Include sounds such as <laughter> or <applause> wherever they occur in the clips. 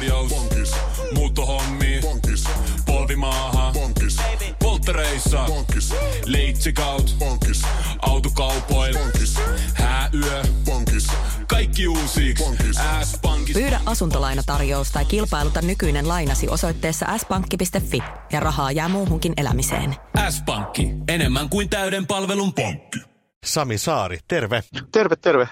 Lainatarjous. Bonkis. Muuttohommi. Bonkis. Polvimaaha. Bonkis. Polttereissa. Bonkis. Leitsikaut. Bonkis. Autokaupoil. Bonkis. Hääyö. Bonkis. Kaikki uusi. S-pankki. Pyydä asuntolainatarjous tai kilpailuta nykyinen lainasi osoitteessa s-pankki.fi ja rahaa jää muuhunkin elämiseen. S-pankki. Enemmän kuin täyden palvelun pankki. Sami Saari, terve. Terve, terve.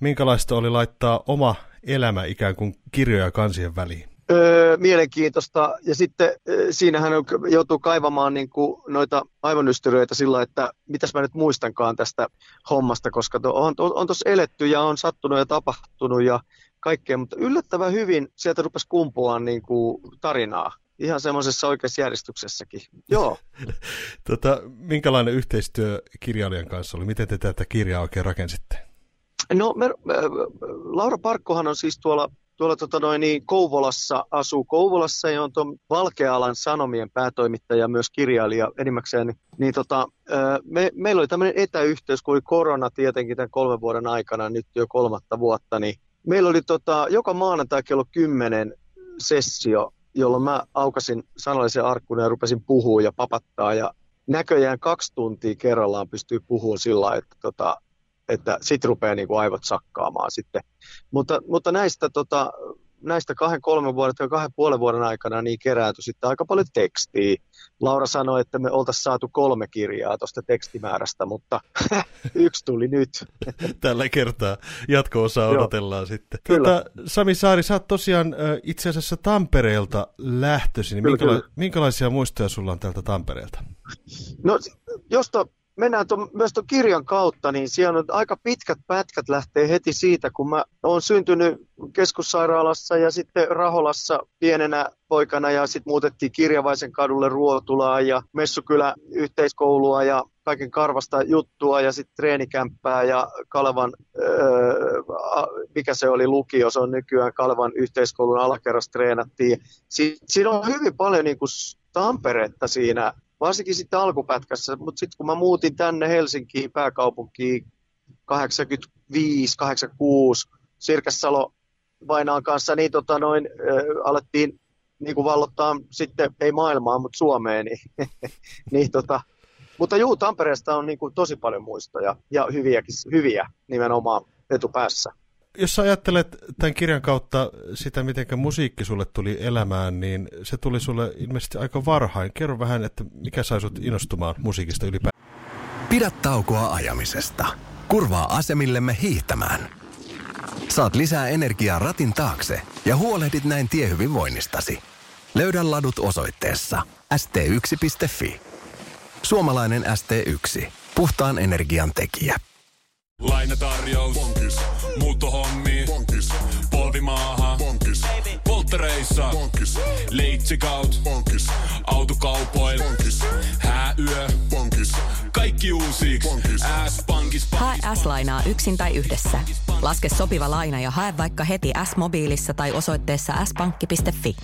Minkälaista oli laittaa oma elämä ikään kuin kirjoja kansien väliin? Öö, mielenkiintoista. Ja sitten siinähän joutuu kaivamaan niin kuin noita aivonystyröitä sillä, että mitäs mä nyt muistankaan tästä hommasta, koska to, on, on, on tuossa eletty ja on sattunut ja tapahtunut ja kaikkea, mutta yllättävän hyvin sieltä rupesi kumpuaan niin kuin tarinaa. Ihan semmoisessa oikeassa järjestyksessäkin. Joo. <laughs> tota, minkälainen yhteistyö kirjailijan kanssa oli? Miten te tätä kirjaa oikein rakensitte? No, me, me, Laura Parkkohan on siis tuolla, tuolla tota noin, niin Kouvolassa, asuu Kouvolassa ja on tuon Valkealan Sanomien päätoimittaja, myös kirjailija enimmäkseen. Niin tota, me, meillä oli tämmöinen etäyhteys, kun oli korona tietenkin tämän kolmen vuoden aikana, nyt jo kolmatta vuotta, niin meillä oli tota, joka maanantai kello 10 sessio, jolloin mä aukasin sanallisen arkkun ja rupesin puhua ja papattaa ja näköjään kaksi tuntia kerrallaan pystyy puhumaan sillä että tota, että sitten rupeaa niin kuin aivot sakkaamaan sitten. Mutta, mutta näistä, tota, näistä kahden, kolmen vuoden tai kahden puolen vuoden aikana niin kerääntyi sitten aika paljon tekstiä. Laura sanoi, että me oltaisiin saatu kolme kirjaa tuosta tekstimäärästä, mutta <laughs> yksi tuli nyt. <laughs> Tällä kertaa jatko-osaa odotellaan sitten. Kyllä. Tuota, Sami Saari, sä oot tosiaan itse asiassa Tampereelta lähtöisin. Niin minkäla- minkälaisia muistoja sulla on täältä Tampereelta? No, josta mennään ton, myös tuon kirjan kautta, niin siellä on aika pitkät pätkät lähtee heti siitä, kun mä oon syntynyt keskussairaalassa ja sitten Raholassa pienenä poikana ja sitten muutettiin Kirjavaisen kadulle Ruotulaan ja Messukylä yhteiskoulua ja kaiken karvasta juttua ja sitten treenikämppää ja Kalevan, öö, mikä se oli lukio, se on nykyään Kalevan yhteiskoulun alakerras treenattiin. Si- siinä on hyvin paljon niin kuin Tamperetta siinä varsinkin sitten alkupätkässä, mutta sitten kun mä muutin tänne Helsinkiin, pääkaupunkiin 85, 86, Sirkässalo Vainaan kanssa, niin tota noin, äh, alettiin niin kuin vallottaa sitten, ei maailmaa, mutta Suomeen. Niin, <laughs> niin tota, mutta juu, Tampereesta on niin kuin tosi paljon muistoja ja hyviäkin, hyviä nimenomaan etupäässä jos sä ajattelet tämän kirjan kautta sitä, miten musiikki sulle tuli elämään, niin se tuli sulle ilmeisesti aika varhain. Kerro vähän, että mikä sai sut innostumaan musiikista ylipäätään. Pidä taukoa ajamisesta. Kurvaa asemillemme hiihtämään. Saat lisää energiaa ratin taakse ja huolehdit näin tiehyvinvoinnistasi. Löydä ladut osoitteessa st1.fi. Suomalainen ST1. Puhtaan energian tekijä. Lainatarjous. Bonkis. Muuttohommi. Bonkis. Polvimaaha. Bonkis. Polttereissa. Bonkis. Leitsikaut. Bonkis. Autokaupoil. Bonkis. Hääyö. Bonkis. Kaikki uusi. S-pankis. Hae S-lainaa yksin tai yhdessä. Laske sopiva laina ja hae vaikka heti S-mobiilissa tai osoitteessa s-pankki.fi.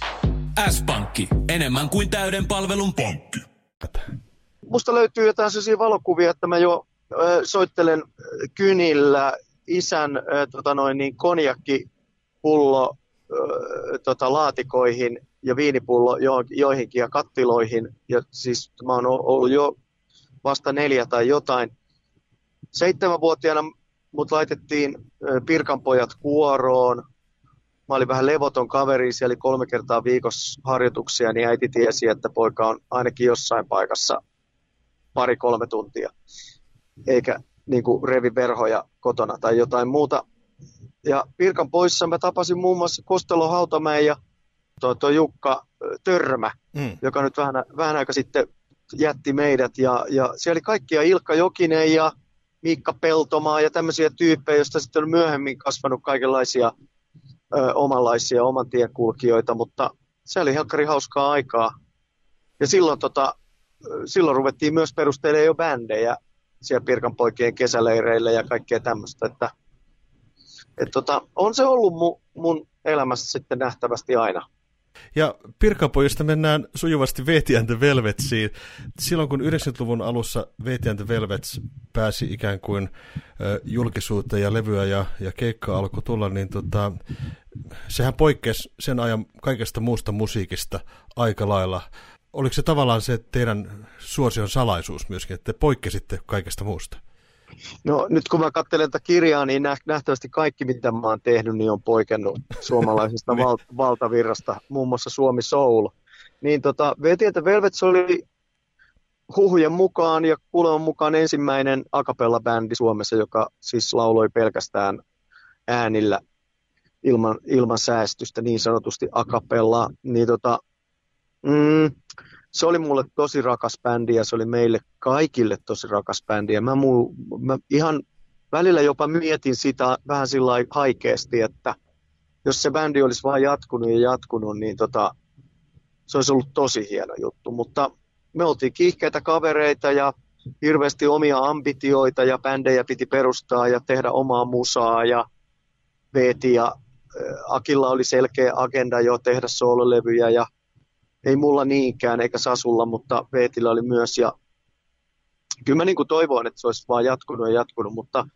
S-pankki. Enemmän kuin täyden palvelun pankki. Musta löytyy jotain sellaisia valokuvia, että mä jo soittelen kynillä isän tota noin, niin konjakkipullo tota, laatikoihin ja viinipullo jo, joihinkin ja kattiloihin. Ja siis mä oon ollut jo vasta neljä tai jotain. Seitsemänvuotiaana mut laitettiin Pirkanpojat kuoroon. Mä olin vähän levoton kaveri, siellä oli kolme kertaa viikossa harjoituksia, niin äiti tiesi, että poika on ainakin jossain paikassa pari-kolme tuntia eikä niin kuin revi verhoja kotona tai jotain muuta. Ja Pirkan poissa mä tapasin muun muassa Kostelo Hautamäen ja tuo, tuo Jukka Törmä, mm. joka nyt vähän, vähän aika sitten jätti meidät. Ja, ja siellä oli kaikkia Ilkka Jokinen ja Miikka Peltomaa ja tämmöisiä tyyppejä, joista sitten on myöhemmin kasvanut kaikenlaisia ö, omanlaisia oman tien kulkijoita, mutta se oli helkkari hauskaa aikaa. Ja silloin, tota, silloin ruvettiin myös perustelemaan jo bändejä siellä Pirkan poikien kesäleireille ja kaikkea tämmöistä. Että, et tota, on se ollut mu, mun elämässä sitten nähtävästi aina. Ja Pirkapojista mennään sujuvasti VT and the Velvetsiin. Silloin kun 90-luvun alussa VT and the Velvets pääsi ikään kuin julkisuuteen ja levyä ja, ja keikka alkoi tulla, niin tota, sehän poikkesi sen ajan kaikesta muusta musiikista aika lailla. Oliko se tavallaan se teidän suosion salaisuus myöskin, että te poikkesitte kaikesta muusta? No nyt kun mä katselen tätä kirjaa, niin nähtävästi kaikki mitä mä oon tehnyt, niin on poikennut suomalaisesta <laughs> niin. val- valtavirrasta, muun muassa Suomi Soul. Niin tota, Vetientä Velvets oli huhujen mukaan ja kuuleman mukaan ensimmäinen akapella-bändi Suomessa, joka siis lauloi pelkästään äänillä ilman, ilman säästystä, niin sanotusti akapella. Niin tota, mm, se oli mulle tosi rakas bändi ja se oli meille kaikille tosi rakas bändi. Ja mä, muu, mä ihan välillä jopa mietin sitä vähän sillä haikeasti, että jos se bändi olisi vain jatkunut ja jatkunut, niin tota, se olisi ollut tosi hieno juttu. Mutta me oltiin kiihkeitä kavereita ja hirveästi omia ambitioita ja bändejä piti perustaa ja tehdä omaa musaa ja Veeti ja Akilla oli selkeä agenda jo tehdä soololevyjä ja ei mulla niinkään eikä Sasulla, mutta Veetillä oli myös ja kyllä mä niin kuin toivoin, että se olisi vaan jatkunut ja jatkunut, mutta,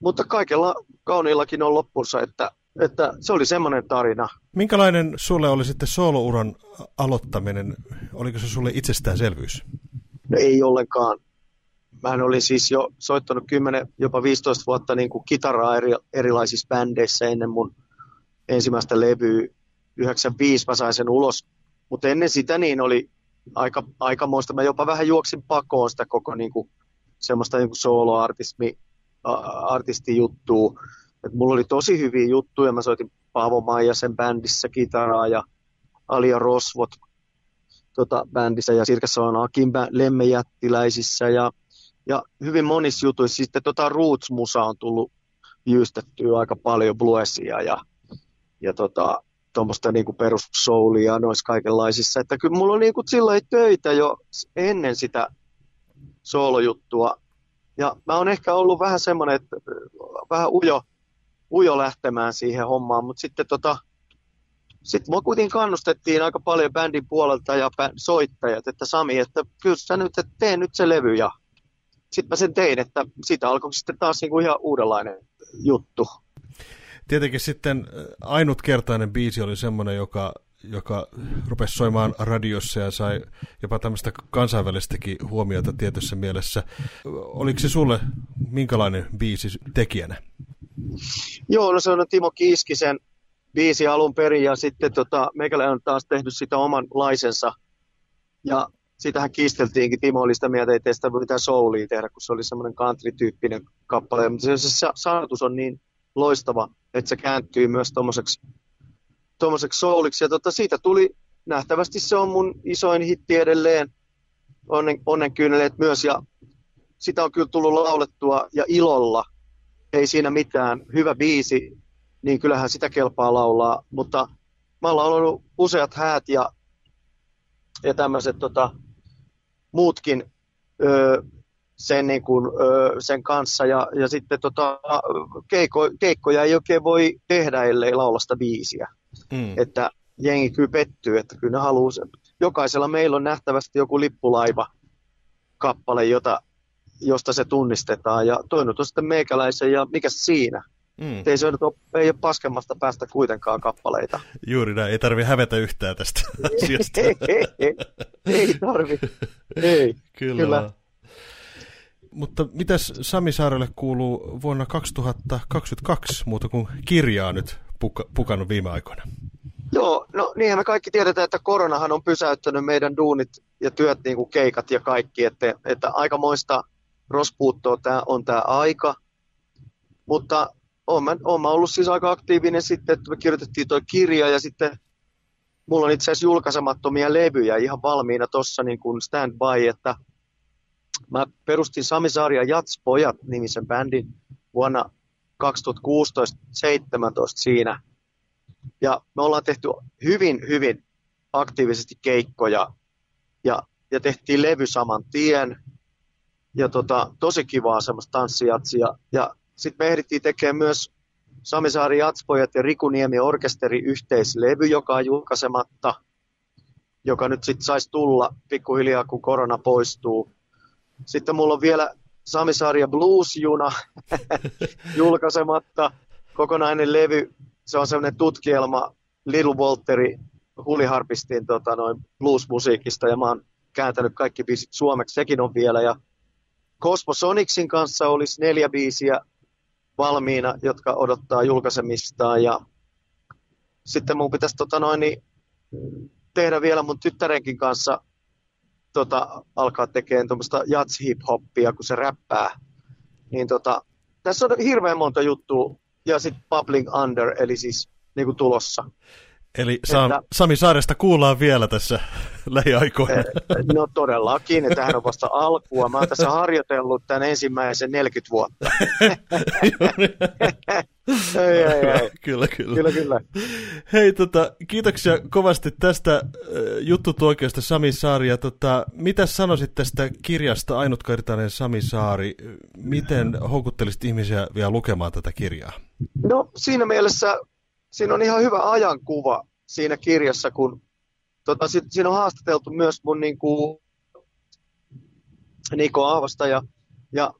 mutta kaikella kauniillakin on loppunsa, että, että se oli semmoinen tarina. Minkälainen sulle oli sitten soolouran aloittaminen? Oliko se sulle itsestäänselvyys? No ei ollenkaan. Mä olin siis jo soittanut 10, jopa 15 vuotta niin kuin kitaraa eri, erilaisissa bändeissä ennen mun ensimmäistä levyä. 95 mä sain sen ulos mutta ennen sitä niin oli aika, aikamoista. Mä jopa vähän juoksin pakoon sitä koko niin kuin, semmoista niin solo-artistijuttua. Et mulla oli tosi hyviä juttuja. Mä soitin Paavo Maijasen bändissä kitaraa ja Alia Rosvot tota, bändissä ja Sirkassa on Akin lemmejättiläisissä ja, ja hyvin monissa jutuissa. Sitten tota Roots-musa on tullut jyystettyä aika paljon bluesia ja, ja tota, tuommoista niinku perussoulia noissa kaikenlaisissa. Että kyllä mulla on niinku sillä töitä jo ennen sitä soolojuttua. Ja mä oon ehkä ollut vähän semmoinen, että vähän ujo, ujo lähtemään siihen hommaan, mutta sitten tota, sitten mua kuitenkin kannustettiin aika paljon bändin puolelta ja soittajat, että Sami, että kyllä sä nyt, että tee nyt se levy ja sitten mä sen tein, että siitä alkoi sitten taas niinku ihan uudenlainen juttu tietenkin sitten ainutkertainen biisi oli semmoinen, joka, joka rupesi soimaan radiossa ja sai jopa tämmöistä kansainvälistäkin huomiota tietyssä mielessä. Oliko se sulle minkälainen biisi tekijänä? Joo, no se on Timo Kiiskisen biisi alun perin ja sitten tota, meikäläinen on taas tehnyt sitä oman laisensa. Ja sitähän kiisteltiinkin. Timo oli sitä mieltä, että ei sitä mitään soulia tehdä, kun se oli semmoinen country-tyyppinen kappale. Mutta se, se sanotus on niin loistava, että se kääntyy myös tuommoiseksi tommoseksi souliksi. Ja tota, siitä tuli, nähtävästi se on mun isoin hitti edelleen, onnen, onnenkyyneleet myös, ja sitä on kyllä tullut laulettua ja ilolla. Ei siinä mitään. Hyvä biisi, niin kyllähän sitä kelpaa laulaa, mutta mä oon laulanut useat häät ja, ja tämmöiset tota, muutkin ö, sen, niin kuin, sen kanssa. Ja, ja sitten tota, keikko, keikkoja ei oikein voi tehdä, ellei laulasta biisiä. Mm. Että jengi kyllä pettyy, että kyllä ne haluaa sen. Jokaisella meillä on nähtävästi joku lippulaiva kappale, jota, josta se tunnistetaan. Ja toinen on sitten meikäläisen ja mikä siinä? Mm. Ei se ole, ei ole paskemmasta päästä kuitenkaan kappaleita. Juuri näin, ei tarvi hävetä yhtään tästä asiasta. <laughs> ei, ei, ei, ei tarvi. Ei, kyllä. kyllä. Mutta mitäs Sami Saarelle kuuluu vuonna 2022 muuta kuin kirjaa nyt puka, pukannut viime aikoina? Joo, no niinhän me kaikki tiedetään, että koronahan on pysäyttänyt meidän duunit ja työt, niin kuin keikat ja kaikki, että, että aikamoista rospuuttoa tämä on tämä aika. Mutta olen olen ollut siis aika aktiivinen sitten, että me kirjoitettiin tuo kirja ja sitten mulla on itse asiassa julkaisemattomia levyjä ihan valmiina tuossa niin kuin stand-by, että Mä perustin Sami Saari ja Jats-pojat nimisen bändin vuonna 2016-2017 siinä. Ja me ollaan tehty hyvin, hyvin aktiivisesti keikkoja ja, ja tehtiin levy saman tien. Ja tota, tosi kivaa semmoista tanssijatsia. Ja sitten me ehdittiin tekemään myös Sami Saari Jatspojat ja Riku Niemi orkesteri yhteislevy, joka on julkaisematta, joka nyt sitten saisi tulla pikkuhiljaa, kun korona poistuu. Sitten mulla on vielä Sami Saari ja Blues-juna <laughs> julkaisematta, kokonainen levy. Se on sellainen tutkielma Little Walteri huliharpistin tota, noin blues-musiikista ja mä oon kääntänyt kaikki biisit suomeksi, sekin on vielä. Ja Cosmo Sonicsin kanssa olisi neljä biisiä valmiina, jotka odottaa julkaisemistaan. Ja sitten mun pitäisi tota noin, niin, tehdä vielä mun tyttärenkin kanssa tota, alkaa tekemään tuommoista jazz hip hoppia, kun se räppää. Niin tota, tässä on hirveän monta juttua ja sitten Bubbling Under, eli siis niin kuin tulossa. Eli Sam, että, Sami Saaresta kuullaan vielä tässä <laughs> lähiaikoina. Eh, no todellakin, että tämähän on vasta alkua. Mä oon tässä harjoitellut tämän ensimmäisen 40 vuotta. <laughs> ei, ei, ei. Kyllä, kyllä. kyllä, kyllä. Hei, tota, kiitoksia kovasti tästä äh, juttutuokiosta Sami Saari. Ja, tota, mitä sanoisit tästä kirjasta Ainutkartainen Sami Saari? Miten houkuttelisit ihmisiä vielä lukemaan tätä kirjaa? No siinä mielessä siinä on ihan hyvä ajankuva siinä kirjassa, kun tota, sit, siinä on haastateltu myös mun niin kuin, Niko Aavosta ja, ja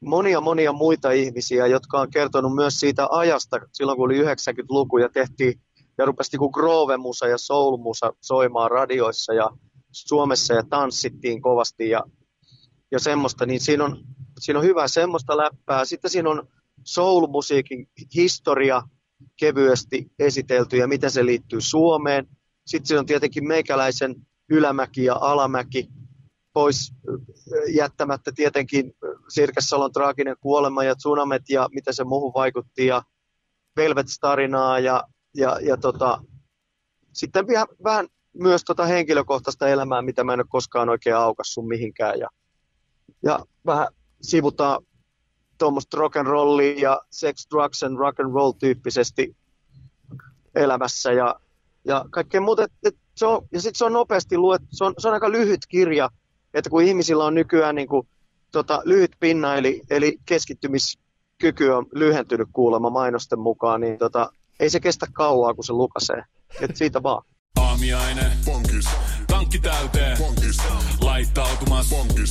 monia monia muita ihmisiä, jotka on kertonut myös siitä ajasta, silloin kun oli 90-luku ja tehtiin ja rupesi niin Groove-musa ja soul-musa soimaan radioissa ja Suomessa ja tanssittiin kovasti ja, ja semmoista, niin siinä on, siinä on hyvä semmoista läppää. Sitten siinä on soul-musiikin historia, kevyesti esitelty ja miten se liittyy Suomeen. Sitten se on tietenkin meikäläisen ylämäki ja alamäki, pois jättämättä tietenkin Sirkessalon traaginen kuolema ja tsunamet ja miten se muuhun vaikutti ja Velvet-tarinaa ja, ja, ja tota, sitten vähän, vähän myös tota henkilökohtaista elämää, mitä mä en ole koskaan oikein aukassu mihinkään ja, ja vähän sivutaan tuommoista rock and rollia ja sex, drugs and rock and roll tyyppisesti elämässä ja, ja kaikkea muuta. Et, et se on, ja sitten se on nopeasti luet, se on, se on aika lyhyt kirja, että kun ihmisillä on nykyään niin kuin, tota, lyhyt pinna, eli, eli keskittymiskyky on lyhentynyt kuulemma mainosten mukaan, niin tota, ei se kestä kauaa, kun se lukasee. Et siitä vaan. Aamiaine. Bonkis. Tankki täyteen. Bonkis. Laittautumas. Bonkis.